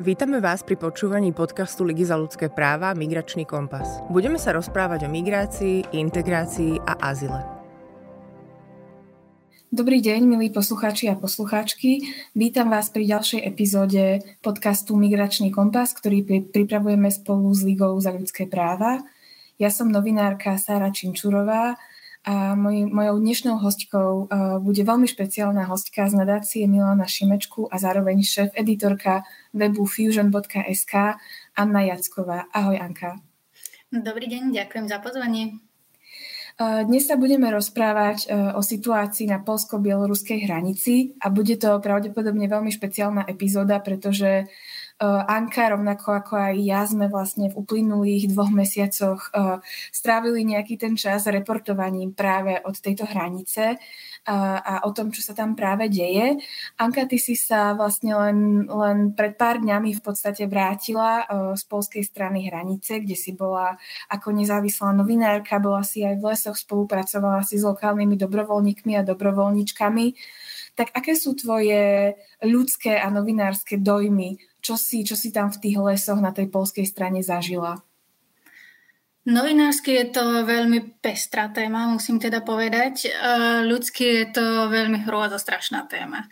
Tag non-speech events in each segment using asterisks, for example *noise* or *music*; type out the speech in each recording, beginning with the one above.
Vítame vás pri počúvaní podcastu Ligy za ľudské práva Migračný kompas. Budeme sa rozprávať o migrácii, integrácii a azile. Dobrý deň, milí poslucháči a poslucháčky. Vítam vás pri ďalšej epizóde podcastu Migračný kompas, ktorý pripravujeme spolu s Ligou za ľudské práva. Ja som novinárka Sára Činčurová a moj, mojou dnešnou hostkou uh, bude veľmi špeciálna hostka z nadácie Milana Šimečku a zároveň šéf-editorka webu fusion.sk Anna Jacková. Ahoj Anka. Dobrý deň, ďakujem za pozvanie. Dnes sa budeme rozprávať o situácii na polsko-bieloruskej hranici a bude to pravdepodobne veľmi špeciálna epizóda, pretože Anka, rovnako ako aj ja, sme vlastne v uplynulých dvoch mesiacoch eh, strávili nejaký ten čas reportovaním práve od tejto hranice eh, a o tom, čo sa tam práve deje. Anka, ty si sa vlastne len, len pred pár dňami v podstate vrátila z polskej strany hranice, kde si bola ako nezávislá novinárka, bola si aj v lesoch, spolupracovala si s lokálnymi dobrovoľníkmi a dobrovoľničkami. Tak aké sú tvoje ľudské a novinárske dojmy čo si, čo si tam v tých lesoch na tej polskej strane zažila? Novinársky je to veľmi pestrá téma, musím teda povedať. Ľudský je to veľmi strašná téma.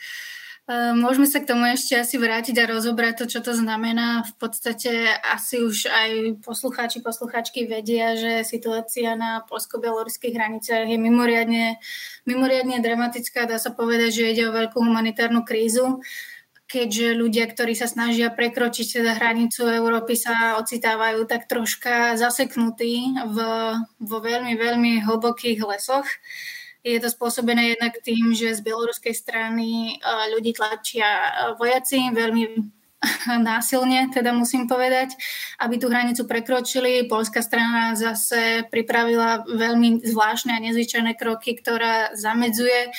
Môžeme sa k tomu ešte asi vrátiť a rozobrať to, čo to znamená. V podstate asi už aj poslucháči, poslucháčky vedia, že situácia na polsko-bieloruských hraniciach je mimoriadne, mimoriadne dramatická. Dá sa povedať, že ide o veľkú humanitárnu krízu keďže ľudia, ktorí sa snažia prekročiť teda hranicu Európy, sa ocitávajú tak troška zaseknutí v, vo veľmi, veľmi hlbokých lesoch. Je to spôsobené jednak tým, že z bieloruskej strany ľudí tlačia vojaci veľmi *laughs* násilne, teda musím povedať, aby tú hranicu prekročili. Polská strana zase pripravila veľmi zvláštne a nezvyčajné kroky, ktorá zamedzuje uh,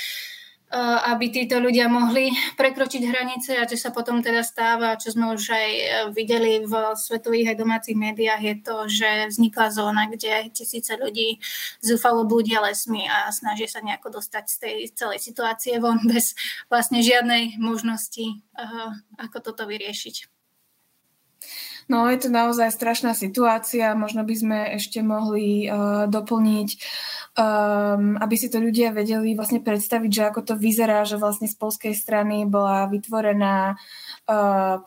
aby títo ľudia mohli prekročiť hranice a čo sa potom teda stáva, čo sme už aj eh, videli v svetových aj domácich médiách, je to, že vznikla zóna, kde tisíce ľudí zúfalo blúdia lesmi a snažia sa nejako dostať z tej celej situácie von bez vlastne žiadnej možnosti, eh, ako toto vyriešiť. No je to naozaj strašná situácia, možno by sme ešte mohli uh, doplniť, um, aby si to ľudia vedeli vlastne predstaviť, že ako to vyzerá, že vlastne z polskej strany bola vytvorená uh,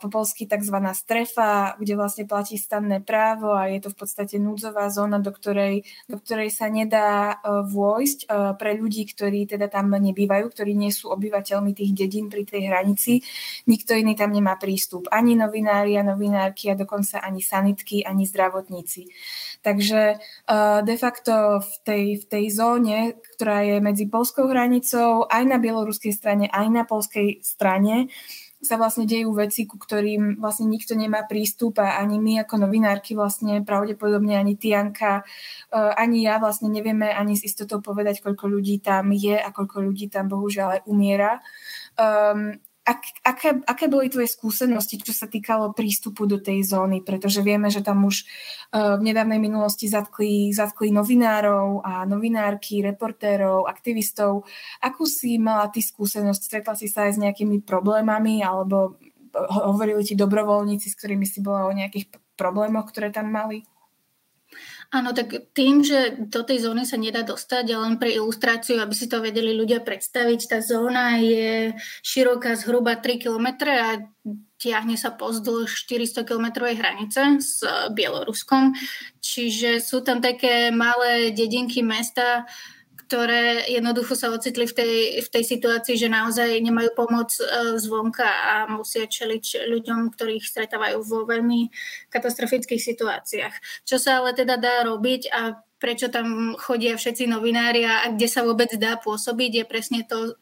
po polsky tzv. strefa, kde vlastne platí stanné právo a je to v podstate núdzová zóna, do ktorej, do ktorej sa nedá uh, vôjsť uh, pre ľudí, ktorí teda tam nebývajú, ktorí nie sú obyvateľmi tých dedín pri tej hranici. Nikto iný tam nemá prístup. Ani novinári a novinárky a dokonca ani sanitky, ani zdravotníci. Takže uh, de facto v tej, v tej zóne, ktorá je medzi polskou hranicou, aj na bieloruskej strane, aj na polskej strane, sa vlastne dejú veci, ku ktorým vlastne nikto nemá prístup a ani my ako novinárky vlastne pravdepodobne ani Tianka, uh, ani ja vlastne nevieme ani s istotou povedať, koľko ľudí tam je a koľko ľudí tam bohužiaľ aj umiera. Um, ak, aké, aké boli tvoje skúsenosti, čo sa týkalo prístupu do tej zóny? Pretože vieme, že tam už uh, v nedávnej minulosti zatkli, zatkli novinárov a novinárky, reportérov, aktivistov. Akú si mala ty skúsenosť? Stretla si sa aj s nejakými problémami alebo hovorili ti dobrovoľníci, s ktorými si bola o nejakých problémoch, ktoré tam mali? Áno, tak tým, že do tej zóny sa nedá dostať, len pre ilustráciu, aby si to vedeli ľudia predstaviť, tá zóna je široká zhruba 3 km a tiahne sa pozdĺž 400 km hranice s Bieloruskom. Čiže sú tam také malé dedinky mesta, ktoré jednoducho sa ocitli v tej, v tej situácii, že naozaj nemajú pomoc e, zvonka a musia čeliť ľuďom, ktorých stretávajú vo veľmi katastrofických situáciách. Čo sa ale teda dá robiť a prečo tam chodia všetci novinári a kde sa vôbec dá pôsobiť, je presne to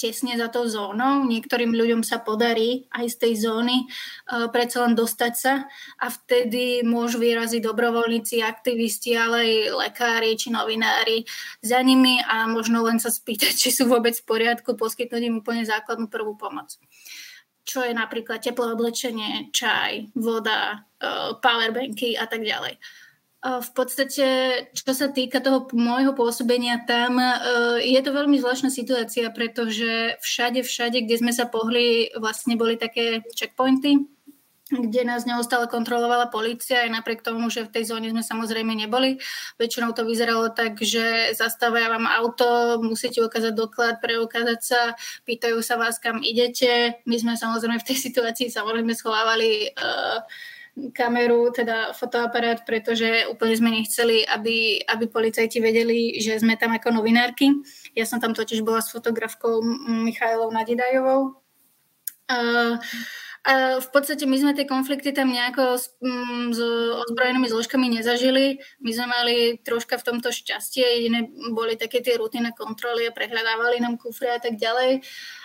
tesne za tou zónou. Niektorým ľuďom sa podarí aj z tej zóny uh, predsa len dostať sa a vtedy môžu vyraziť dobrovoľníci, aktivisti, ale aj lekári či novinári za nimi a možno len sa spýtať, *laughs* či sú vôbec v poriadku, poskytnúť im úplne základnú prvú pomoc čo je napríklad teplé oblečenie, čaj, voda, uh, powerbanky a tak ďalej. V podstate, čo sa týka toho môjho pôsobenia tam, e, je to veľmi zvláštna situácia, pretože všade, všade, kde sme sa pohli, vlastne boli také checkpointy, kde nás neustále kontrolovala policia, aj napriek tomu, že v tej zóne sme samozrejme neboli. Väčšinou to vyzeralo tak, že zastávajú vám auto, musíte ukázať doklad, preukázať sa, pýtajú sa vás, kam idete. My sme samozrejme v tej situácii samozrejme schovávali uh, kameru, teda fotoaparát, pretože úplne sme nechceli, aby, aby policajti vedeli, že sme tam ako novinárky. Ja som tam totiž bola s fotografkou Michailou Nadidajovou. Uh, a v podstate my sme tie konflikty tam nejako s, mm, s ozbrojenými zložkami nezažili. My sme mali troška v tomto šťastie, jediné boli také tie rutinné kontroly a prehľadávali nám kufre a tak ďalej. Uh,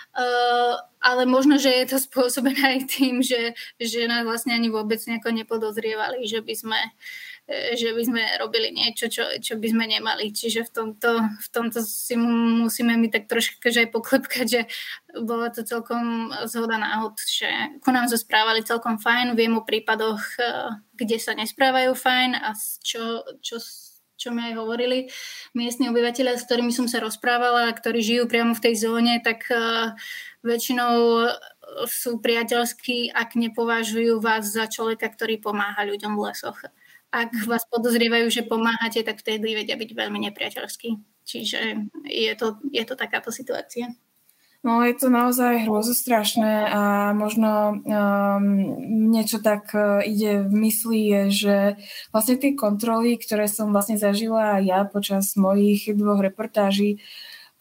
ale možno, že je to *laughs* spôsobené aj tým, že, že nás vlastne ani vôbec nejako nepodozrievali, že by sme uh, E, že by sme robili niečo, čo, čo by sme nemali. Čiže v tomto, v tomto si musíme mi tak trošku aj poklepkať, že bola to celkom zhoda náhod, že ku nám sa správali celkom fajn. Viem o prípadoch, e, kde sa nesprávajú fajn a čo, čo čo mi aj hovorili miestni obyvateľia, s ktorými som sa rozprávala, ktorí žijú priamo v tej zóne, tak uh, väčšinou sú priateľskí, ak nepovažujú vás za človeka, ktorý pomáha ľuďom v lesoch ak vás podozrievajú, že pomáhate, tak vtedy vedia byť veľmi nepriateľskí. Čiže je to, je to takáto situácia. No je to naozaj hrozostrašné a možno um, niečo tak uh, ide v mysli je, že vlastne tie kontroly, ktoré som vlastne zažila ja počas mojich dvoch reportáží,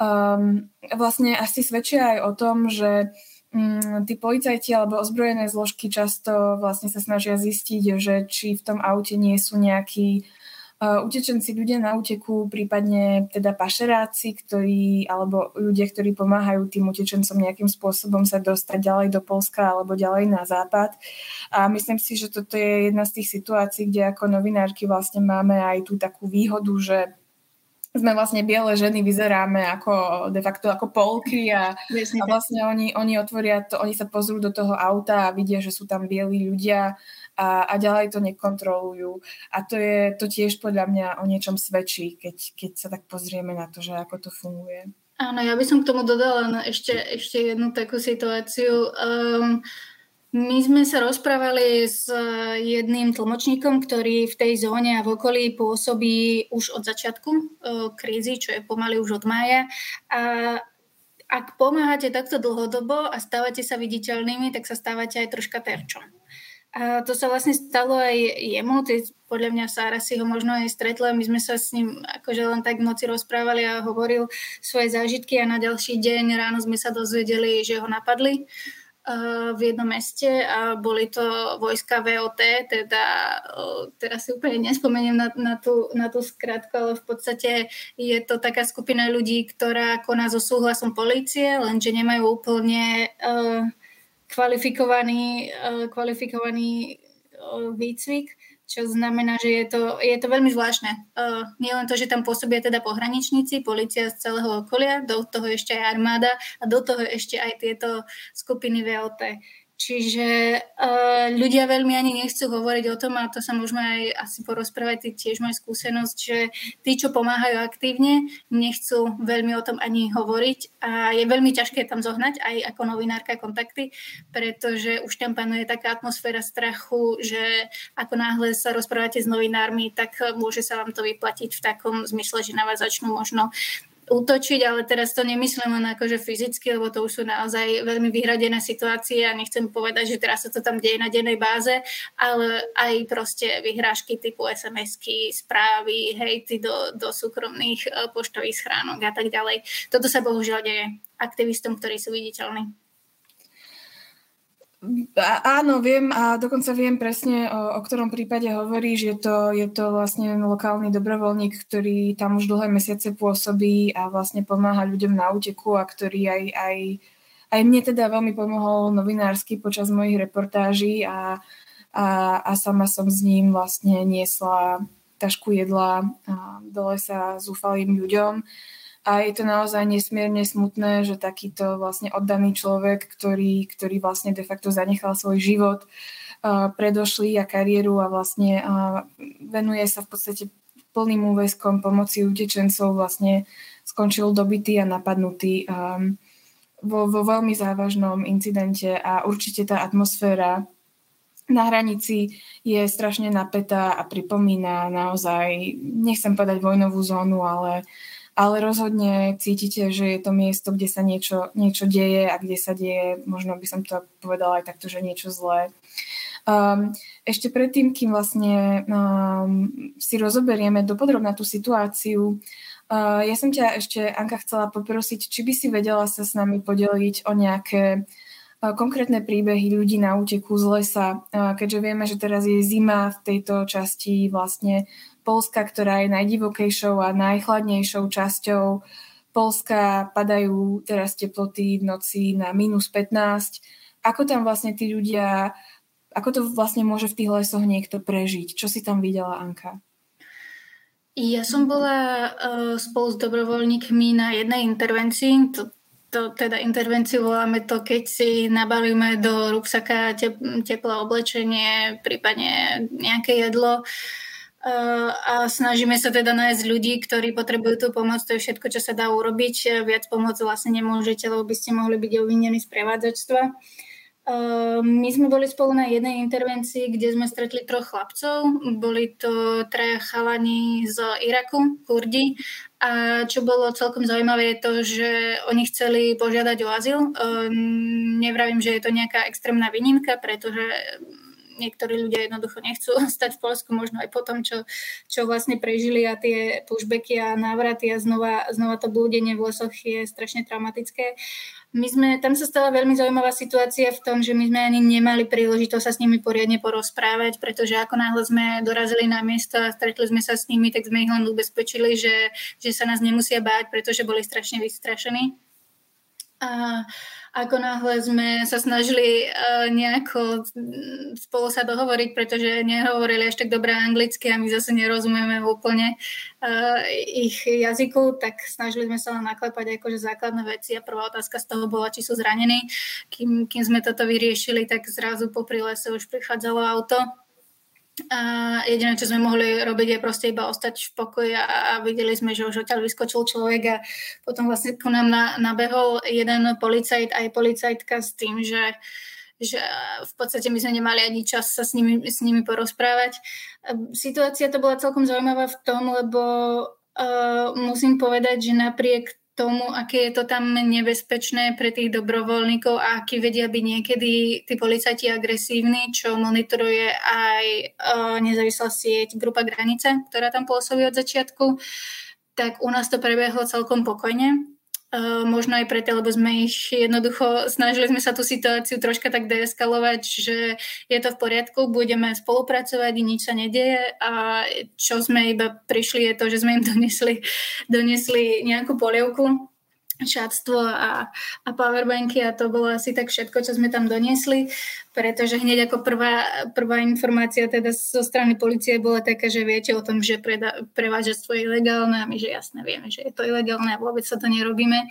um, vlastne asi svedčia aj o tom, že Mm, tí policajti alebo ozbrojené zložky často vlastne sa snažia zistiť, že či v tom aute nie sú nejakí uh, utečenci, ľudia na úteku, prípadne teda pašeráci, ktorí, alebo ľudia, ktorí pomáhajú tým utečencom nejakým spôsobom sa dostať ďalej do Polska alebo ďalej na západ. A myslím si, že toto je jedna z tých situácií, kde ako novinárky vlastne máme aj tú takú výhodu, že sme vlastne biele ženy, vyzeráme ako de facto ako polky a, a vlastne oni, oni otvoria to, oni sa pozrú do toho auta a vidia, že sú tam bieli ľudia a, a ďalej to nekontrolujú. A to je to tiež podľa mňa o niečom svedčí, keď, keď sa tak pozrieme na to, že ako to funguje. Áno, ja by som k tomu dodala ešte, ešte jednu takú situáciu. Um, my sme sa rozprávali s eh, jedným tlmočníkom, ktorý v tej zóne a v okolí pôsobí už od začiatku eh, krízy, čo je pomaly už od mája. A ak pomáhate takto dlhodobo a stávate sa viditeľnými, tak sa stávate aj troška terčom. To sa vlastne stalo aj jemu, ty, podľa mňa Sára si ho možno aj stretla, my sme sa s ním akože len tak v noci rozprávali a hovoril svoje zážitky a na ďalší deň ráno sme sa dozvedeli, že ho napadli v jednom meste a boli to vojska VOT, teda teraz si úplne nespomeniem na, na, tú, na tú skratku, ale v podstate je to taká skupina ľudí, ktorá koná so súhlasom polície, lenže nemajú úplne uh, kvalifikovaný, uh, kvalifikovaný uh, výcvik čo znamená, že je to, je to veľmi zvláštne. Uh, nie len to, že tam pôsobia teda pohraničníci, policia z celého okolia, do toho ešte aj armáda a do toho ešte aj tieto skupiny VOT. Čiže uh, ľudia veľmi ani nechcú hovoriť o tom, a to sa môžeme aj asi porozprávať, ty tiež máš skúsenosť, že tí, čo pomáhajú aktívne, nechcú veľmi o tom ani hovoriť a je veľmi ťažké tam zohnať aj ako novinárka kontakty, pretože už tam panuje taká atmosféra strachu, že ako náhle sa rozprávate s novinármi, tak môže sa vám to vyplatiť v takom zmysle, že na vás začnú možno útočiť, ale teraz to nemyslím len akože fyzicky, lebo to už sú naozaj veľmi vyhradené situácie a nechcem povedať, že teraz sa to tam deje na dennej báze, ale aj proste vyhrážky typu SMS-ky, správy, hejty do, do súkromných uh, poštových schránok a tak ďalej. Toto sa bohužiaľ deje aktivistom, ktorí sú viditeľní. Áno, viem a dokonca viem presne, o, o ktorom prípade hovoríš. Je to, je to vlastne lokálny dobrovoľník, ktorý tam už dlhé mesiace pôsobí a vlastne pomáha ľuďom na úteku a ktorý aj, aj, aj mne teda veľmi pomohol novinársky počas mojich reportáží a, a, a sama som s ním vlastne niesla tašku jedla do lesa zúfalým ľuďom. A je to naozaj nesmierne smutné, že takýto vlastne oddaný človek, ktorý, ktorý vlastne de facto zanechal svoj život, uh, predošli a kariéru a vlastne uh, venuje sa v podstate plným úväzkom pomoci utečencov, vlastne skončil dobitý a napadnutý um, vo, vo veľmi závažnom incidente a určite tá atmosféra na hranici je strašne napätá a pripomína naozaj, nechcem povedať vojnovú zónu, ale, ale rozhodne cítite, že je to miesto, kde sa niečo, niečo deje a kde sa deje, možno by som to povedala aj takto, že niečo zlé. Um, ešte predtým, kým vlastne um, si rozoberieme dopodrobná tú situáciu, uh, ja som ťa ešte, Anka, chcela poprosiť, či by si vedela sa s nami podeliť o nejaké konkrétne príbehy ľudí na úteku z lesa, keďže vieme, že teraz je zima v tejto časti vlastne Polska, ktorá je najdivokejšou a najchladnejšou časťou Polska, padajú teraz teploty v noci na minus 15. Ako tam vlastne tí ľudia, ako to vlastne môže v tých lesoch niekto prežiť? Čo si tam videla, Anka? Ja som bola uh, spolu s dobrovoľníkmi na jednej intervencii. To, to teda intervenciu voláme to, keď si nabalíme do rúbsaka tep, teplé oblečenie, prípadne nejaké jedlo a snažíme sa teda nájsť ľudí, ktorí potrebujú tú pomoc. To je všetko, čo sa dá urobiť. Viac pomoc vlastne nemôžete, lebo by ste mohli byť obvinení z prevádzačstva. Uh, my sme boli spolu na jednej intervencii, kde sme stretli troch chlapcov. Boli to traja chalani z Iraku, Kurdi. A čo bolo celkom zaujímavé je to, že oni chceli požiadať o azyl. Uh, nevravím, že je to nejaká extrémna výnimka, pretože niektorí ľudia jednoducho nechcú *laughs* stať v Polsku, možno aj po tom, čo, čo vlastne prežili a tie pushbacky a návraty a znova, znova to blúdenie v lesoch je strašne traumatické. My sme, tam sa stala veľmi zaujímavá situácia v tom, že my sme ani nemali príležitosť sa s nimi poriadne porozprávať, pretože ako náhle sme dorazili na miesto a stretli sme sa s nimi, tak sme ich len ubezpečili, že, že sa nás nemusia báť, pretože boli strašne vystrašení. A ako náhle sme sa snažili uh, nejako spolu sa dohovoriť, pretože nehovorili až tak dobre anglicky a my zase nerozumieme úplne uh, ich jazyku, tak snažili sme sa len naklepať akože základné veci a prvá otázka z toho bola, či sú zranení. Kým, kým sme toto vyriešili, tak zrazu po prilese už prichádzalo auto a jediné, čo sme mohli robiť, je proste iba ostať v pokoji a, a videli sme, že už odtiaľ vyskočil človek a potom vlastne ku nám na, nabehol jeden policajt aj policajtka s tým, že že v podstate my sme nemali ani čas sa s nimi, s nimi porozprávať. Situácia to bola celkom zaujímavá v tom, lebo uh, musím povedať, že napriek tomu, aké je to tam nebezpečné pre tých dobrovoľníkov a aký vedia byť niekedy tí policajti agresívni, čo monitoruje aj uh, nezávislá sieť Grupa Granice, ktorá tam pôsobí od začiatku, tak u nás to prebehlo celkom pokojne. Uh, možno aj preto, lebo sme ich jednoducho, snažili sme sa tú situáciu troška tak deeskalovať, že je to v poriadku, budeme spolupracovať, nič sa nedieje. A čo sme iba prišli je to, že sme im donesli, donesli nejakú polievku šatstvo a, a powerbanky a to bolo asi tak všetko, čo sme tam doniesli, pretože hneď ako prvá, prvá informácia teda zo strany policie bola taká, že viete o tom, že preda, je ilegálne a my, že jasne vieme, že je to ilegálne a vôbec sa to nerobíme.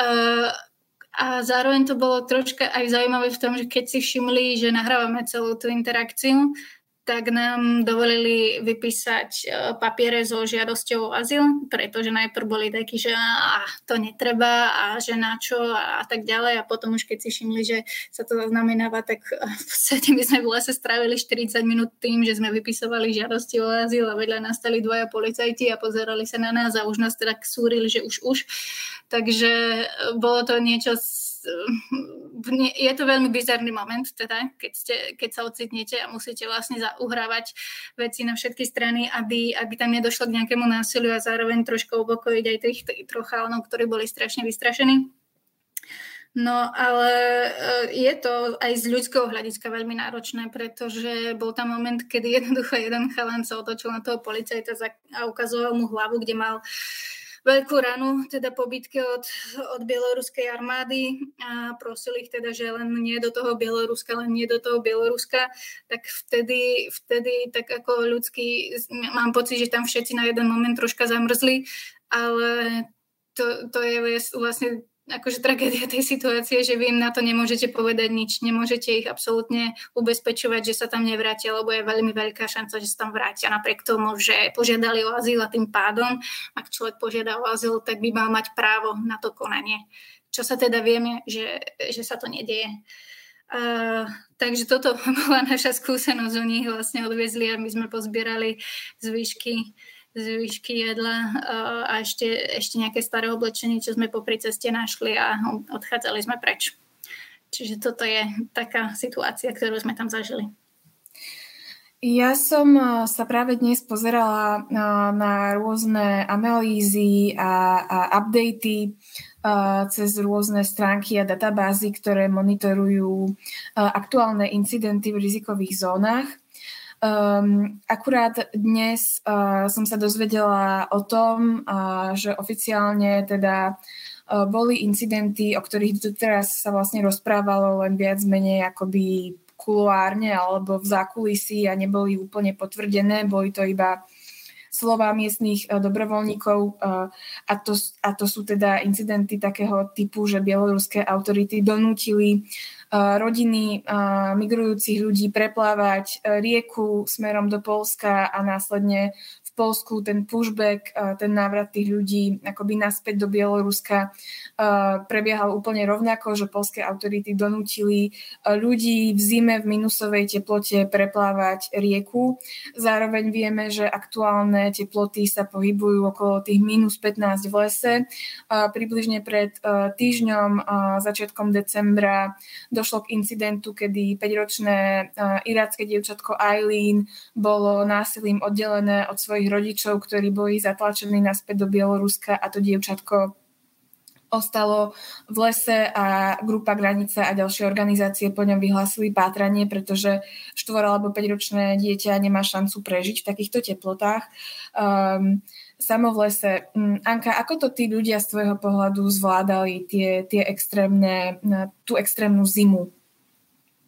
Uh, a zároveň to bolo troška aj zaujímavé v tom, že keď si všimli, že nahrávame celú tú interakciu, tak nám dovolili vypísať e, papiere so žiadosťou o azyl, pretože najprv boli takí, že á, to netreba a že na čo a, a tak ďalej a potom už keď si všimli, že sa to zaznamenáva, tak e, v podstate my sme v lese strávili 40 minút tým, že sme vypisovali žiadosti o azyl a vedľa nastali dvaja policajti a pozerali sa na nás a už nás teda súrili, že už už. Takže e, bolo to niečo je to veľmi bizarný moment, teda, keď, ste, keď sa ocitnete a musíte vlastne uhrávať veci na všetky strany, aby, aby tam nedošlo k nejakému násiliu a zároveň trošku upokojiť aj tých, tých troch ktorí boli strašne vystrašení. No ale e, je to aj z ľudského hľadiska veľmi náročné, pretože bol tam moment, kedy jednoducho jeden chalan sa otočil na toho policajta a ukazoval mu hlavu, kde mal uh, veľkú ranu, teda pobytke od, od bieloruskej armády a prosili ich teda, že len nie do toho Bieloruska, len nie do toho Bieloruska, tak vtedy, vtedy tak ako ľudský, mám pocit, že tam všetci na jeden moment troška zamrzli, ale to, to je vlastne akože tragédia tej situácie, že vy im na to nemôžete povedať nič, nemôžete ich absolútne ubezpečovať, že sa tam nevrátia, lebo je veľmi veľká šanca, že sa tam vrátia napriek tomu, že požiadali o azyl a tým pádom, ak človek požiada o azyl, tak by mal mať právo na to konanie. Čo sa teda vieme, že, že sa to nedieje. Uh, takže toto *laughs* bola naša skúsenosť u nich, vlastne odviezli a my sme pozbierali zvyšky, zvyšky jedla uh, a ešte, ešte nejaké staré oblečenie, čo sme popri ceste našli a odchádzali sme preč. Čiže toto je taká situácia, ktorú sme tam zažili. Ja som sa práve dnes pozerala na, na rôzne analýzy a, a updaty cez rôzne stránky a databázy, ktoré monitorujú aktuálne incidenty v rizikových zónach. Um, akurát dnes uh, som sa dozvedela o tom, uh, že oficiálne teda uh, boli incidenty, o ktorých doteraz sa vlastne rozprávalo len viac menej akoby kuluárne alebo v zákulisí a neboli úplne potvrdené, boli to iba slova miestných eh, dobrovoľníkov eh, a to, a to sú teda incidenty takého typu, že bieloruské autority donútili eh, rodiny migrujúcich ľudí preplávať rieku smerom do Polska a následne Polsku ten pushback, ten návrat tých ľudí akoby naspäť do Bieloruska prebiehal úplne rovnako, že polské autority donútili ľudí v zime v minusovej teplote preplávať rieku. Zároveň vieme, že aktuálne teploty sa pohybujú okolo tých minus 15 v lese. Približne pred týždňom, začiatkom decembra, došlo k incidentu, kedy 5-ročné irácké dievčatko Eileen bolo násilím oddelené od svojich rodičov, ktorí boli zatlačení naspäť do Bieloruska a to dievčatko ostalo v lese a grupa Granica a ďalšie organizácie po ňom vyhlásili pátranie, pretože 4 alebo 5 ročné dieťa nemá šancu prežiť v takýchto teplotách. Um, samo v lese. Um, Anka, ako to tí ľudia z tvojho pohľadu zvládali tie, tie extrémne, tú extrémnu zimu?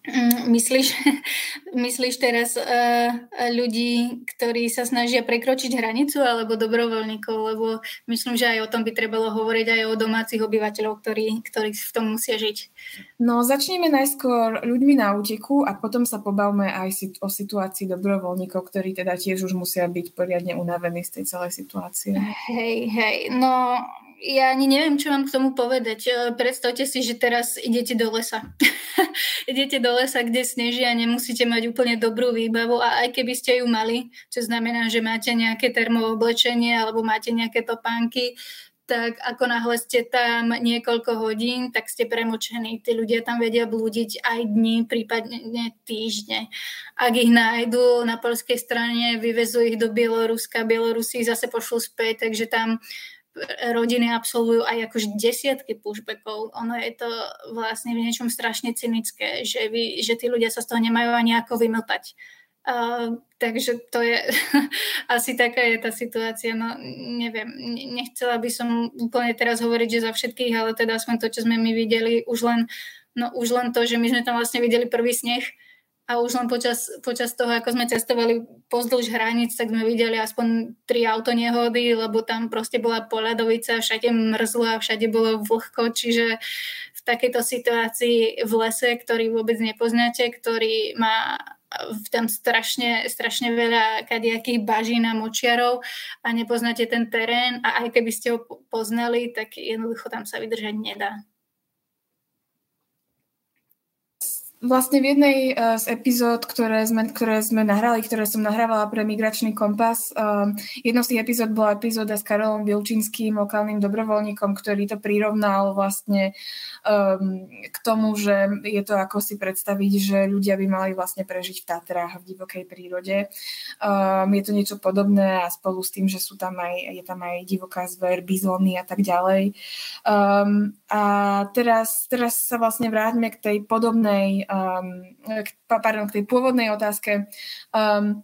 Mm, myslíš, *laughs* myslíš teraz uh, ľudí, ktorí sa snažia prekročiť hranicu alebo dobrovoľníkov? Lebo myslím, že aj o tom by trebalo hovoriť aj o domácich obyvateľov, ktorí, ktorí v tom musia žiť. No začneme najskôr ľuďmi na úteku a potom sa pobavme aj o situácii dobrovoľníkov, ktorí teda tiež už musia byť poriadne unavení z tej celej situácie. Hej, hej, no ja ani neviem, čo vám k tomu povedať. E, predstavte si, že teraz idete do lesa. *laughs* idete do lesa, kde sneží a nemusíte mať úplne dobrú výbavu a aj keby ste ju mali, čo znamená, že máte nejaké termooblečenie alebo máte nejaké topánky, tak ako náhle ste tam niekoľko hodín, tak ste premočení. Tí ľudia tam vedia blúdiť aj dní, prípadne týždne. Ak ich nájdu na polskej strane, vyvezú ich do Bieloruska, Bielorusi zase pošlu späť, takže tam rodiny absolvujú aj akož desiatky pushbackov. Ono je to vlastne v niečom strašne cynické, že, vy, že tí ľudia sa z toho nemajú ani ako vymotať. Uh, takže to je *laughs* asi taká je tá situácia. No neviem, nechcela by som úplne teraz hovoriť, že za všetkých, ale teda aspoň to, čo sme my videli, už len, no, už len to, že my sme tam vlastne videli prvý sneh, a už len počas, počas toho, ako sme cestovali pozdĺž hraníc, tak sme videli aspoň tri autonehody, lebo tam proste bola poľadovica, všade mrzlo a všade bolo vlhko, čiže v takejto situácii v lese, ktorý vôbec nepoznáte, ktorý má tam strašne, strašne veľa kadiakých bažín a močiarov a nepoznáte ten terén a aj keby ste ho poznali, tak jednoducho tam sa vydržať nedá. Vlastne v jednej uh, z epizód, ktoré sme, ktoré sme nahrali, ktoré som nahrávala pre Migračný kompas, um, jednou z tých epizód bola epizóda s Karolom Vilčinským, lokálnym dobrovoľníkom, ktorý to prirovnal vlastne um, k tomu, že je to ako si predstaviť, že ľudia by mali vlastne prežiť v Tatrách, v divokej prírode. Um, je to niečo podobné a spolu s tým, že sú tam aj, je tam aj divoká zver, bizóny a tak ďalej. Um, a teraz, teraz sa vlastne vráťme k tej podobnej um, k, pardon, k tej pôvodnej otázke. Um,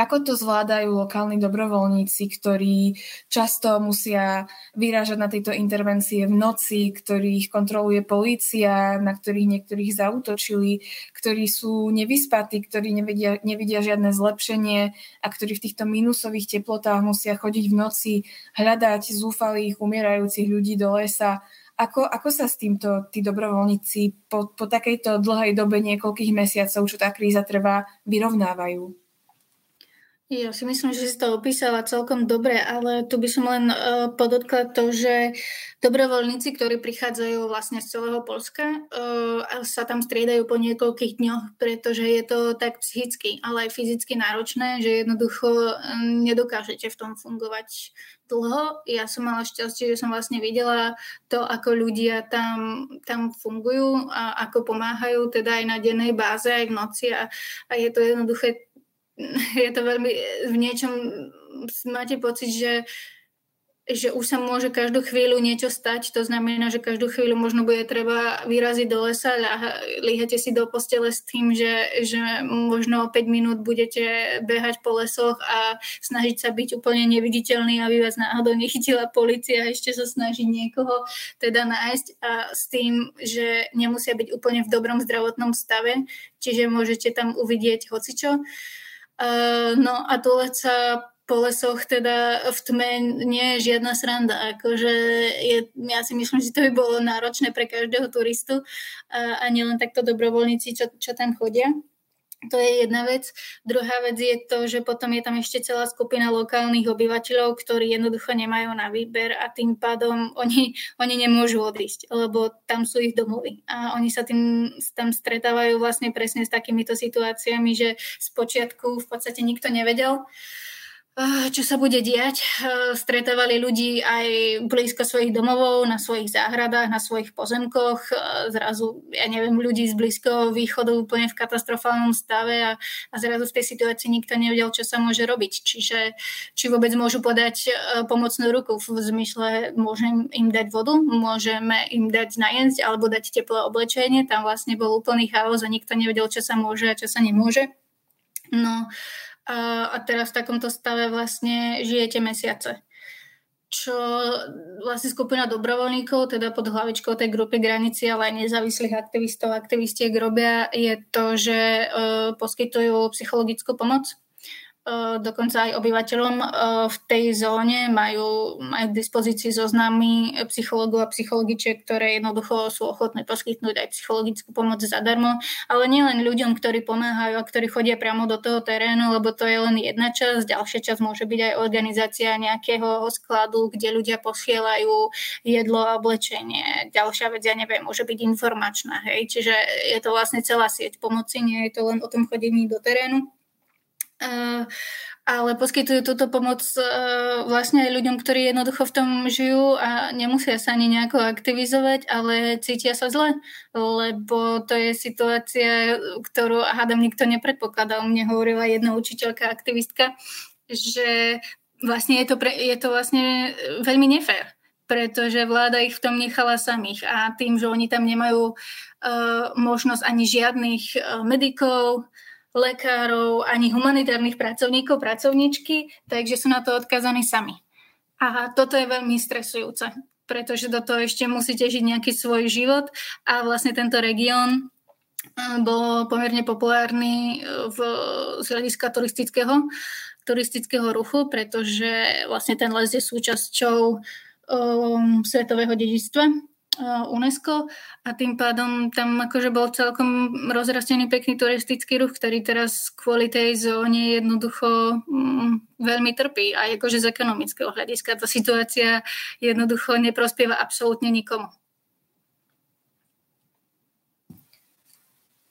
ako to zvládajú lokálni dobrovoľníci, ktorí často musia vyrážať na tieto intervencie v noci, ktorých kontroluje polícia, na ktorých niektorých zautočili, ktorí sú nevyspatí, ktorí nevidia, nevidia žiadne zlepšenie a ktorí v týchto minusových teplotách musia chodiť v noci, hľadať zúfalých, umierajúcich ľudí do lesa ako, ako sa s týmto tí dobrovoľníci po, po takejto dlhej dobe niekoľkých mesiacov, čo tá kríza trvá, vyrovnávajú? Ja si myslím, že si to opísala celkom dobre, ale tu by som len uh, podotkla to, že dobrovoľníci, ktorí prichádzajú vlastne z celého Polska, uh, sa tam striedajú po niekoľkých dňoch, pretože je to tak psychicky, ale aj fyzicky náročné, že jednoducho um, nedokážete v tom fungovať dlho. Ja som mala šťastie, že som vlastne videla to, ako ľudia tam, tam fungujú a ako pomáhajú, teda aj na dennej báze, aj v noci a, a je to jednoduché *laughs* je to veľmi, v niečom máte pocit, že že už sa môže každú chvíľu niečo stať, to znamená, že každú chvíľu možno bude treba vyraziť do lesa a líhate si do postele s tým, že, že možno 5 minút budete behať po lesoch a snažiť sa byť úplne neviditeľný, aby vás náhodou nechytila policia a ešte sa snažiť niekoho teda nájsť a s tým, že nemusia byť úplne v dobrom zdravotnom stave, čiže môžete tam uvidieť hocičo. Uh, no a túleť sa po lesoch teda v tme nie je žiadna sranda. Akože je, ja si myslím, že to by bolo náročné pre každého turistu a, a nielen takto dobrovoľníci, čo, čo tam chodia. To je jedna vec. Druhá vec je to, že potom je tam ešte celá skupina lokálnych obyvateľov, ktorí jednoducho nemajú na výber a tým pádom oni, oni nemôžu odísť, lebo tam sú ich domovy. A oni sa tým tam stretávajú vlastne presne s takýmito situáciami, že z počiatku v podstate nikto nevedel, čo sa bude diať. Stretávali ľudí aj blízko svojich domovov, na svojich záhradách, na svojich pozemkoch. Zrazu, ja neviem, ľudí z Blízkoho východu úplne v katastrofálnom stave a, a zrazu v tej situácii nikto nevedel, čo sa môže robiť. Čiže či vôbec môžu podať pomocnú ruku v zmysle, môžem im dať vodu, môžeme im dať najesť alebo dať teplé oblečenie. Tam vlastne bol úplný chaos a nikto nevedel, čo sa môže a čo sa nemôže. No, a, a teraz v takomto stave vlastne žijete mesiace. Čo vlastne skupina dobrovoľníkov, teda pod hlavičkou tej grupy granici, ale aj nezávislých aktivistov, aktivistiek robia, je to, že e, poskytujú psychologickú pomoc dokonca aj obyvateľom v tej zóne majú, majú k dispozícii zoznamy psychológov a psychologičiek, ktoré jednoducho sú ochotné poskytnúť aj psychologickú pomoc zadarmo, ale nielen ľuďom, ktorí pomáhajú a ktorí chodia priamo do toho terénu, lebo to je len jedna časť, ďalšia časť môže byť aj organizácia nejakého skladu, kde ľudia posielajú jedlo a oblečenie. Ďalšia vec, ja neviem, môže byť informačná, hej, čiže je to vlastne celá sieť pomoci, nie je to len o tom chodení do terénu. Eh, ale poskytujú túto pomoc uh, vlastne aj ľuďom, ktorí jednoducho v tom žijú a nemusia sa ani nejako aktivizovať, ale cítia sa zle, lebo to je situácia, ktorú hádam nikto nepredpokladal. Mne hovorila jedna učiteľka, aktivistka, že vlastne je to, pre, je to vlastne veľmi nefér, pretože vláda ich v tom nechala samých a tým, že oni tam nemajú uh, možnosť ani žiadnych uh, medikov, lekárov, ani humanitárnych pracovníkov, pracovníčky, takže sú na to odkazaní sami. A toto je veľmi stresujúce, pretože do toho ešte musíte žiť nejaký svoj život a vlastne tento región eh, bol pomerne populárny eh, v, z hľadiska turistického, turistického ruchu, pretože vlastne ten les je súčasťou um, svetového dedičstva UNESCO a tým pádom tam akože bol celkom rozrastený pekný turistický ruch, ktorý teraz kvôli tej zóne jednoducho mm, veľmi trpí a akože z ekonomického hľadiska tá situácia jednoducho neprospieva absolútne nikomu.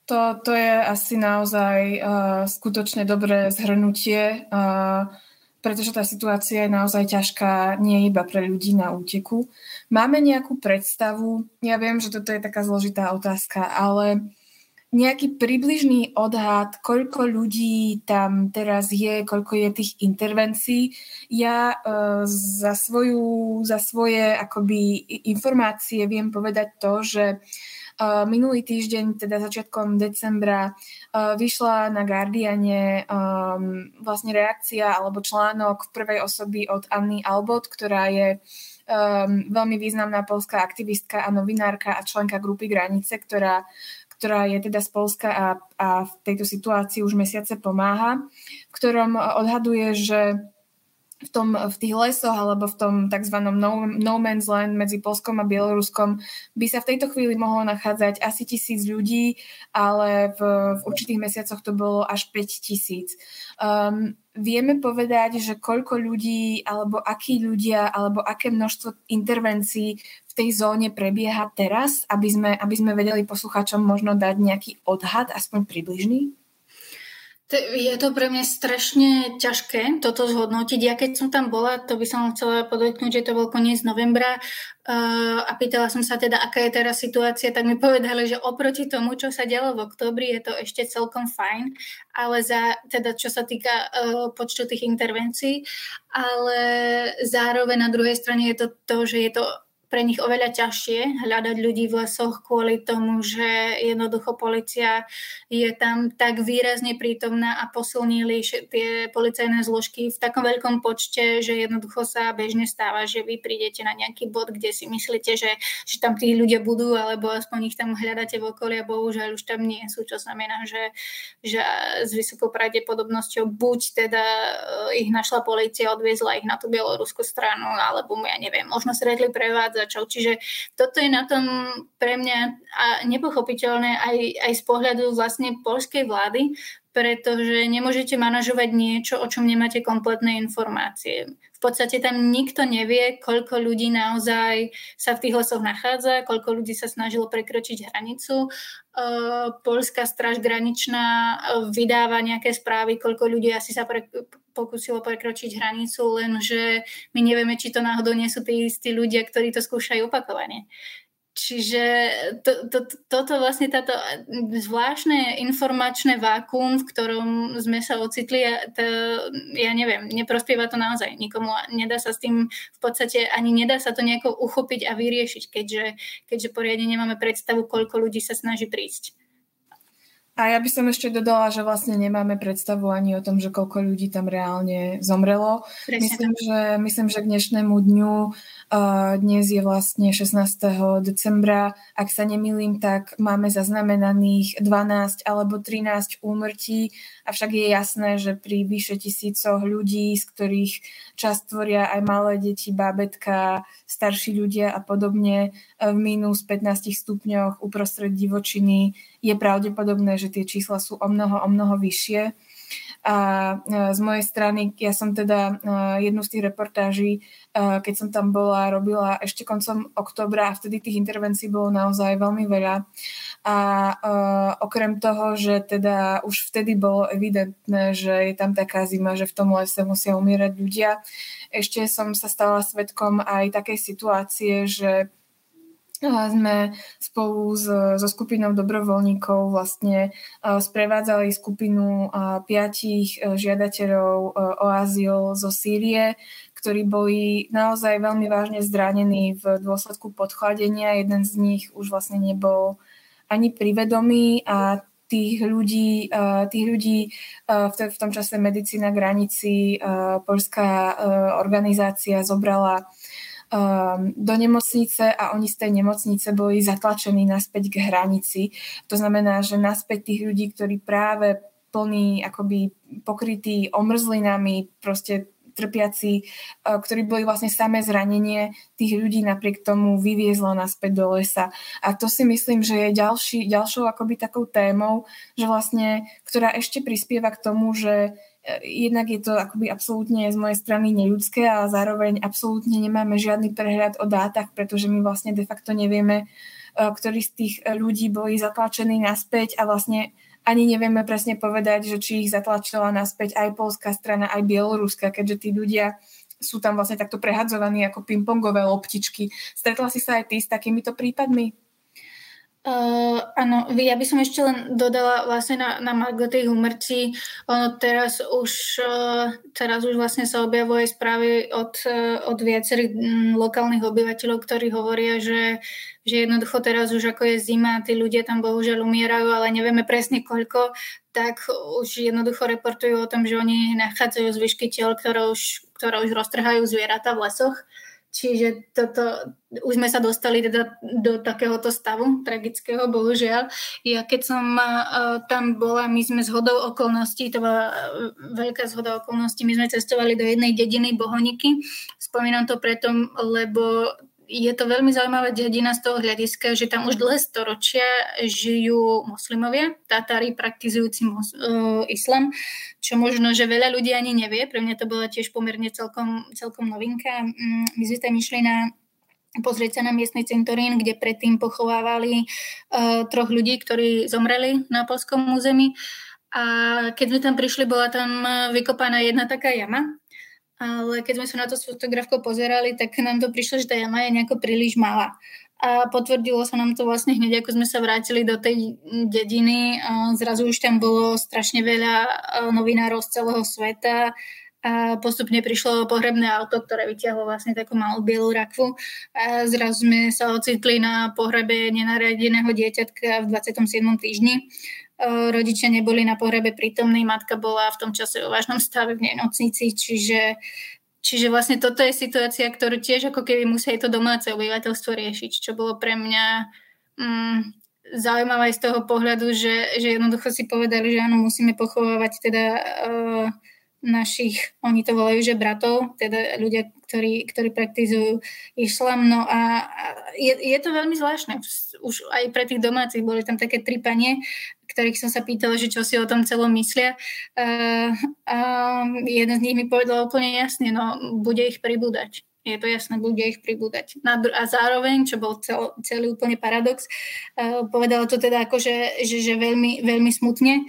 To, to je asi naozaj uh, skutočne dobré zhrnutie. Uh, pretože tá situácia je naozaj ťažká nie iba pre ľudí na úteku. Máme nejakú predstavu, ja viem, že toto je taká zložitá otázka, ale nejaký približný odhad, koľko ľudí tam teraz je, koľko je tých intervencií. Ja uh, za, svoju, za svoje akoby informácie viem povedať to, že Minulý týždeň, teda začiatkom decembra, vyšla na Guardiane vlastne reakcia alebo článok v prvej osoby od Anny Albot, ktorá je veľmi významná polská aktivistka a novinárka a členka grupy Granice, ktorá ktorá je teda z Polska a, a v tejto situácii už mesiace pomáha, v ktorom odhaduje, že v, tom, v tých lesoch alebo v tom tzv. No, no man's land medzi Polskom a Bieloruskom by sa v tejto chvíli mohlo nachádzať asi tisíc ľudí, ale v, v určitých mesiacoch to bolo až 5 tisíc. Um, vieme povedať, že koľko ľudí alebo akí ľudia alebo aké množstvo intervencií v tej zóne prebieha teraz, aby sme, aby sme vedeli poslucháčom možno dať nejaký odhad, aspoň približný? Je to pre mňa strašne ťažké toto zhodnotiť. Ja keď som tam bola, to by som chcela podotknúť, že to bol koniec novembra uh, a pýtala som sa teda, aká je teraz situácia, tak mi povedali, že oproti tomu, čo sa dialo v oktobri, je to ešte celkom fajn, ale za, teda čo sa týka uh, počtu tých intervencií, ale zároveň na druhej strane je to to, že je to pre nich oveľa ťažšie hľadať ľudí v lesoch kvôli tomu, že jednoducho policia je tam tak výrazne prítomná a posilnili tie policajné zložky v takom veľkom počte, že jednoducho sa bežne stáva, že vy prídete na nejaký bod, kde si myslíte, že, že tam tí ľudia budú, alebo aspoň ich tam hľadáte v okolí a bohužiaľ už tam nie sú, čo znamená, že, že s vysokou pravdepodobnosťou buď teda eh, ich našla policia, odviezla ich na tú bieloruskú stranu, alebo ja neviem, možno stretli prevádza začal. Čiže toto je na tom pre mňa nepochopiteľné aj, aj z pohľadu vlastne polskej vlády, pretože nemôžete manažovať niečo, o čom nemáte kompletné informácie. V podstate tam nikto nevie, koľko ľudí naozaj sa v tých lesoch nachádza, koľko ľudí sa snažilo prekročiť hranicu. Polská straž graničná vydáva nejaké správy, koľko ľudí asi sa pre, pokúsilo prekročiť hranicu, lenže my nevieme, či to náhodou nie sú tí istí ľudia, ktorí to skúšajú opakovane. Čiže to, to, toto vlastne táto zvláštne informačné vákum, v ktorom sme sa ocitli, to, ja neviem, neprospieva to naozaj nikomu. Nedá sa s tým v podstate ani nedá sa to nejako uchopiť a vyriešiť, keďže, keďže poriadne nemáme predstavu, koľko ľudí sa snaží prísť. A ja by som ešte dodala, že vlastne nemáme predstavu ani o tom, že koľko ľudí tam reálne zomrelo. myslím, že, myslím, že k dnešnému dňu dnes je vlastne 16. decembra. Ak sa nemýlim, tak máme zaznamenaných 12 alebo 13 úmrtí, avšak je jasné, že pri vyše tisícoch ľudí, z ktorých časť tvoria aj malé deti, bábetka, starší ľudia a podobne, v minus 15 stupňoch uprostred divočiny, je pravdepodobné, že tie čísla sú o mnoho, o mnoho vyššie. A e, z mojej strany, ja som teda e, jednu z tých reportáží, e, keď som tam bola, robila ešte koncom oktobra a vtedy tých intervencií bolo naozaj veľmi veľa. A okrem toho, že teda už vtedy bolo evidentné, že je tam taká zima, že v tom lese musia umierať ľudia, ešte som sa stala svetkom aj takej situácie, že sme spolu s, so skupinou dobrovoľníkov vlastne sprevádzali skupinu piatich e, žiadateľov e, o azyl zo Sýrie, ktorí boli naozaj veľmi vážne zranení v dôsledku podchladenia. Jeden z nich už vlastne nebol ani privedomý a tých ľudí, e, tých ľudí v tom čase Medicína granici, polská organizácia zobrala um, do nemocnice a oni z tej nemocnice boli zatlačení naspäť k hranici. To znamená, že naspäť tých ľudí, ktorí práve plní, akoby pokrytí omrzlinami, proste trpiaci, uh, ktorí boli vlastne samé zranenie, tých ľudí napriek tomu vyviezlo naspäť do lesa. A to si myslím, že je ďalší, ďalšou akoby takou témou, že vlastne, ktorá ešte prispieva k tomu, že jednak je to akoby absolútne z mojej strany neľudské a zároveň absolútne nemáme žiadny prehľad o dátach, pretože my vlastne de facto nevieme, e, ktorí z tých ľudí boli zatlačení naspäť a vlastne ani nevieme presne povedať, že či ich zatlačila naspäť aj polská strana, aj bieloruská, keďže tí ľudia sú tam vlastne takto prehadzovaní ako pingpongové loptičky. Stretla si sa aj ty s takýmito prípadmi? Uh, áno, ja by som ešte len dodala vlastne na, na Margo tých umrtí. Ono teraz už, uh, teraz už vlastne sa objavuje správy od, uh, od viacerých um, lokálnych obyvateľov, ktorí hovoria, že, že jednoducho teraz už ako je zima, tí ľudia tam bohužiaľ umierajú, ale nevieme presne koľko, tak už jednoducho reportujú o tom, že oni nachádzajú zvyšky tiel, ktoré už, ktoré už roztrhajú zvieratá v lesoch Čiže toto, už sme sa dostali teda do takéhoto stavu tragického, bohužiaľ. Ja keď som uh, tam bola, my sme z okolností, to bola uh, veľká zhoda okolností, my sme cestovali do jednej dediny Bohoniky. Spomínam to preto, lebo je to veľmi zaujímavá dedina z toho hľadiska, že tam už dlhé storočia žijú moslimovia, Tatári praktizujúci mos- uh, islam, čo možno, že veľa ľudí ani nevie. Pre mňa to bola tiež pomerne celkom, celkom novinka. Mm, my sme tam išli na pozrieť sa na miestny cintorín, kde predtým pochovávali uh, troch ľudí, ktorí zomreli na polskom území. A keď sme tam prišli, bola tam vykopaná jedna taká jama ale keď sme sa na to s fotografkou pozerali, tak nám to prišlo, že tá jama je nejako príliš malá. A potvrdilo sa nám to vlastne hneď, ako sme sa vrátili do tej dediny. Zrazu už tam bolo strašne veľa novinárov z celého sveta a postupne prišlo pohrebné auto, ktoré vyťahlo vlastne takú malú bielú rakvu a zrazu sme sa ocitli na pohrebe nenariadeného dieťatka v 27. týždni rodičia neboli na pohrebe prítomní, matka bola v tom čase o vážnom stave v nemocnici, čiže, čiže vlastne toto je situácia, ktorú tiež ako keby musí to domáce obyvateľstvo riešiť, čo bolo pre mňa mm, zaujímavé z toho pohľadu, že, že jednoducho si povedali, že áno, musíme pochovávať teda uh, našich, oni to volajú, že bratov, teda ľudia, ktorí, ktorí praktizujú islam. No a je, je to veľmi zvláštne. Už aj pre tých domácich boli tam také tri panie, ktorých som sa pýtala, že čo si o tom celom myslia. Uh, a jeden z nich mi povedal úplne jasne, no bude ich pribúdať. Je to jasné, bude ich pribúdať. A zároveň, čo bol cel, celý úplne paradox, uh, povedala to teda ako, že, že, že veľmi, veľmi smutne,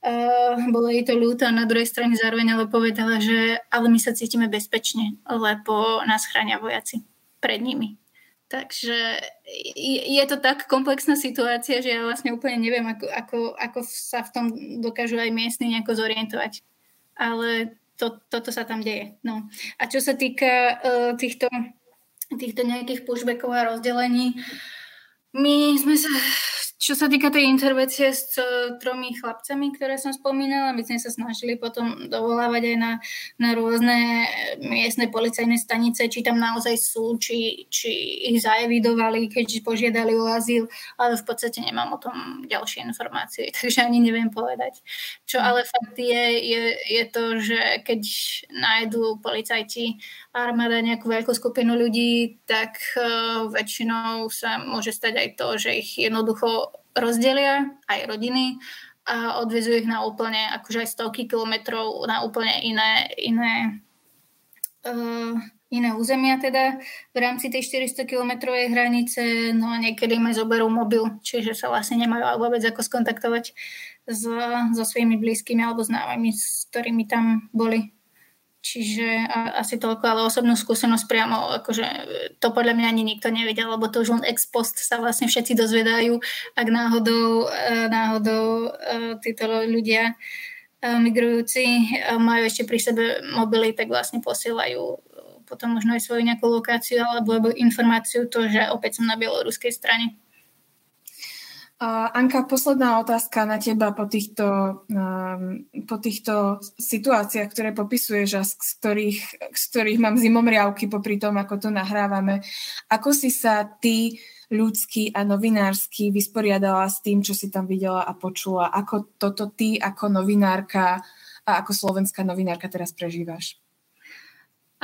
Uh, bolo jej to ľúto a na druhej strane zároveň ale povedala, že ale my sa cítime bezpečne, lebo nás chránia vojaci pred nimi. Takže je to tak komplexná situácia, že ja vlastne úplne neviem, ako, ako, ako sa v tom dokážu aj miestni nejako zorientovať. Ale to, toto sa tam deje. No. A čo sa týka uh, týchto, týchto nejakých pushbackov a rozdelení, my sme sa čo sa týka tej intervencie s tromi chlapcami, ktoré som spomínala, my sme sa snažili potom dovolávať aj na, na rôzne miestne policajné stanice, či tam naozaj sú, či, či ich zaevidovali, keď požiadali o azyl, ale v podstate nemám o tom ďalšie informácie, *laughs* takže ani neviem povedať. Čo hm. ale fakt je, je, je to, že keď nájdú policajti armáda nejakú veľkú skupinu ľudí, tak uh, väčšinou sa môže stať aj to, že ich jednoducho rozdelia aj rodiny a odvezujú ich na úplne, akože aj stovky kilometrov na úplne iné, iné, uh, iné územia teda v rámci tej 400 kilometrovej hranice, no a niekedy im aj zoberú mobil, čiže sa vlastne nemajú vôbec ako skontaktovať so, so svojimi blízkymi alebo známymi, s ktorými tam boli. Čiže asi toľko, ale osobnú skúsenosť priamo, akože to podľa mňa ani nikto nevedel, lebo to už len ex post sa vlastne všetci dozvedajú, ak náhodou, e, náhodou e, títo ľudia e, migrujúci majú ešte pri sebe mobily, tak vlastne posielajú potom možno aj svoju nejakú lokáciu alebo informáciu to, že opäť som na bieloruskej strane. Uh, Anka, posledná otázka na teba po týchto, um, po týchto situáciách, ktoré popisuješ a z ktorých, z ktorých mám zimomriavky popri tom, ako to nahrávame. Ako si sa ty ľudský a novinársky vysporiadala s tým, čo si tam videla a počula? Ako toto ty ako novinárka a ako slovenská novinárka teraz prežívaš?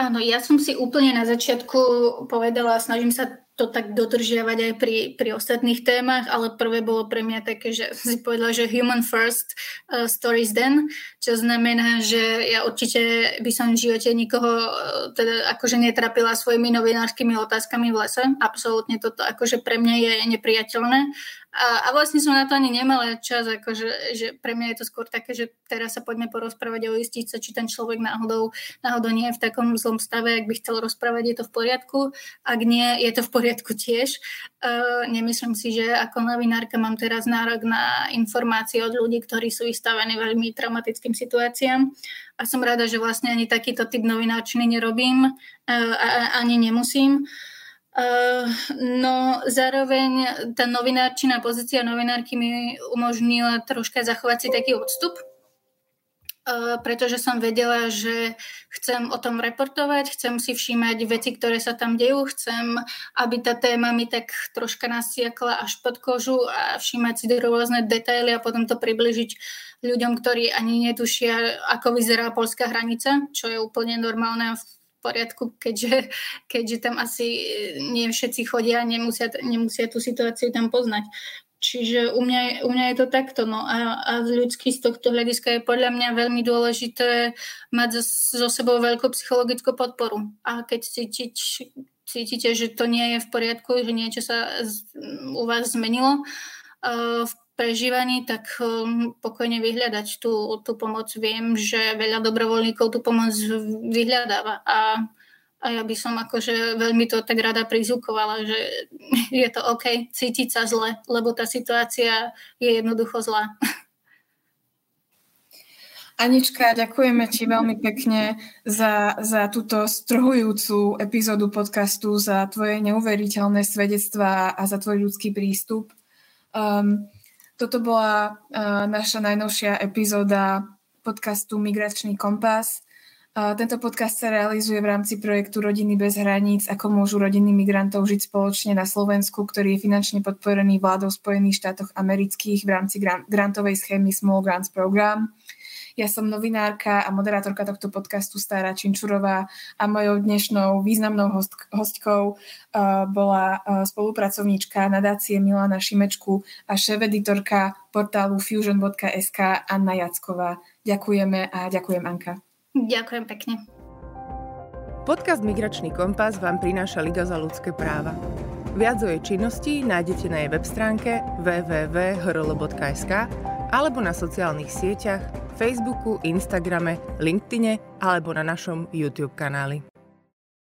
Áno, ja som si úplne na začiatku povedala, snažím sa to tak dodržiavať aj pri, pri ostatných témach, ale prvé bolo pre mňa také, že si povedala, že human first, uh, stories then, čo znamená, že ja určite by som v živote nikoho uh, teda akože netrapila svojimi novinárskymi otázkami v lese. Absolútne toto akože pre mňa je nepriateľné a, a vlastne som na to ani nemala čas, akože, že pre mňa je to skôr také, že teraz sa poďme porozprávať a uistiť sa, či ten človek náhodou, náhodou nie je v takom zlom stave, ak by chcel rozprávať, je to v poriadku. Ak nie, je to v poriadku tiež. Uh, nemyslím si, že ako novinárka mám teraz nárok na informácie od ľudí, ktorí sú vystavení veľmi traumatickým situáciám. A som rada, že vlastne ani takýto typ novinárčiny nerobím uh, a, a ani nemusím. Uh, no zároveň tá novinárčina, pozícia novinárky mi umožnila troška zachovať si taký odstup pretože som vedela, že chcem o tom reportovať, chcem si všímať veci, ktoré sa tam dejú, chcem, aby tá téma mi tak troška nasiakla až pod kožu a všímať si rôzne detaily a potom to približiť ľuďom, ktorí ani netušia, ako vyzerá polská hranica, čo je úplne normálne v poriadku, keďže, keďže tam asi nie všetci chodia, nemusia, nemusia tú situáciu tam poznať. Čiže u mňa, u mňa je to takto. No a, a ľudský z tohto hľadiska je podľa mňa veľmi dôležité mať so, so sebou veľkú psychologickú podporu. A keď cítiť, cítite, že to nie je v poriadku, že niečo sa z, u vás zmenilo uh, v prežívaní, tak um, pokojne vyhľadať tú, tú pomoc. Viem, že veľa dobrovoľníkov tú pomoc vyhľadáva a a ja by som akože veľmi to tak rada prizvukovala, že *laughs* je to OK cítiť sa zle, lebo tá situácia je jednoducho zlá. *laughs* Anička, ďakujeme ti veľmi pekne za, za túto strhujúcu epizódu podcastu, za tvoje neuveriteľné svedectvá a za tvoj ľudský prístup. Um, toto bola uh, naša najnovšia epizóda podcastu Migračný kompas. Tento podcast sa realizuje v rámci projektu Rodiny bez hraníc, ako môžu rodiny migrantov žiť spoločne na Slovensku, ktorý je finančne podporený vládou Spojených štátoch amerických v rámci grantovej schémy Small Grants Program. Ja som novinárka a moderátorka tohto podcastu Stára Činčurová a mojou dnešnou významnou host, hostkou uh, bola uh, spolupracovníčka nadácie Milana Šimečku a šéf-editorka portálu fusion.sk Anna Jacková. Ďakujeme a ďakujem Anka. Ďakujem pekne. Podcast Migračný kompas vám prináša Liga za ľudské práva. Viac o jej činnosti nájdete na jej web stránke www.hrl.sk alebo na sociálnych sieťach Facebooku, Instagrame, LinkedIne alebo na našom YouTube kanáli.